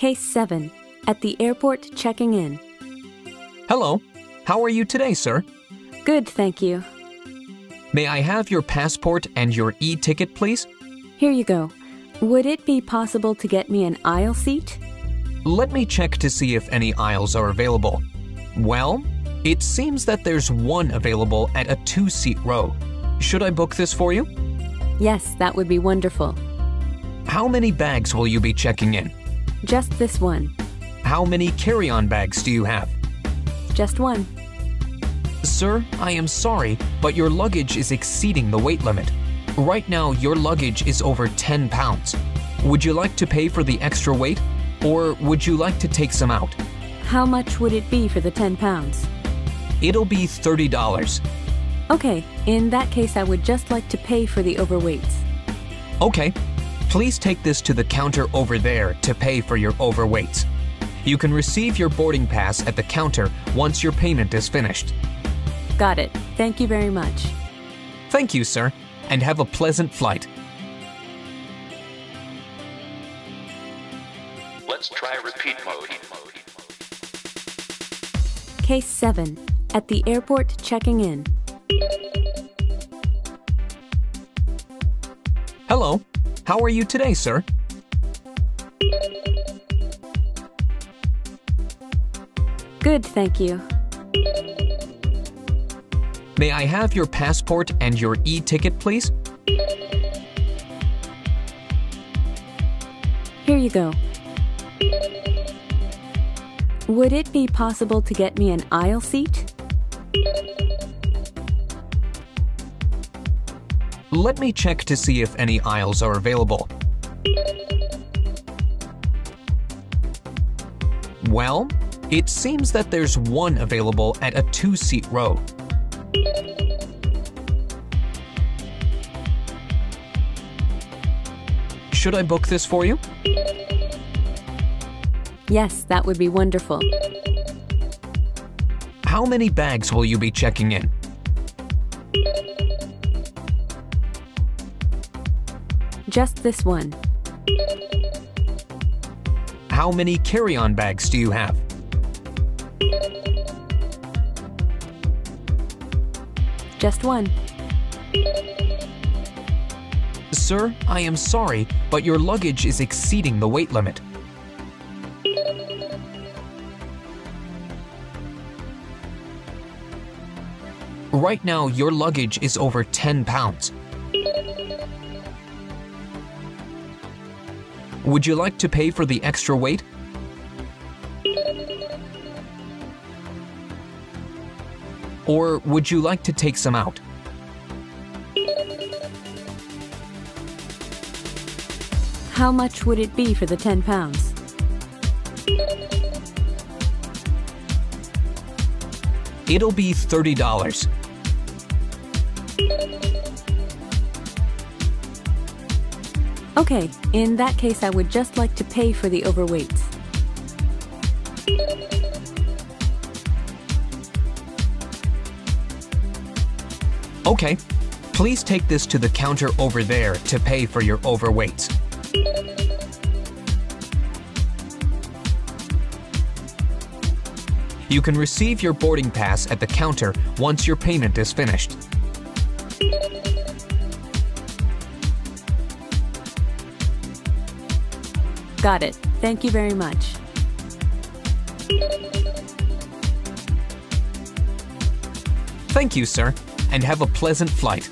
Case 7. At the airport checking in. Hello. How are you today, sir? Good, thank you. May I have your passport and your e ticket, please? Here you go. Would it be possible to get me an aisle seat? Let me check to see if any aisles are available. Well, it seems that there's one available at a two seat row. Should I book this for you? Yes, that would be wonderful. How many bags will you be checking in? Just this one. How many carry on bags do you have? Just one. Sir, I am sorry, but your luggage is exceeding the weight limit. Right now, your luggage is over 10 pounds. Would you like to pay for the extra weight, or would you like to take some out? How much would it be for the 10 pounds? It'll be $30. Okay, in that case, I would just like to pay for the overweights. Okay, please take this to the counter over there to pay for your overweights. You can receive your boarding pass at the counter once your payment is finished. Got it. Thank you very much. Thank you, sir, and have a pleasant flight. Let's try repeat mode. Case 7. At the airport checking in. Hello. How are you today, sir? Good, thank you. May I have your passport and your e ticket, please? Here you go. Would it be possible to get me an aisle seat? Let me check to see if any aisles are available. Well, it seems that there's one available at a two seat row. Should I book this for you? Yes, that would be wonderful. How many bags will you be checking in? Just this one. How many carry on bags do you have? Just one. Sir, I am sorry, but your luggage is exceeding the weight limit. Right now, your luggage is over 10 pounds. Would you like to pay for the extra weight? Or would you like to take some out? How much would it be for the 10 pounds? It'll be $30. Okay, in that case, I would just like to pay for the overweights. Okay, please take this to the counter over there to pay for your overweights. You can receive your boarding pass at the counter once your payment is finished. Got it. Thank you very much. Thank you, sir, and have a pleasant flight.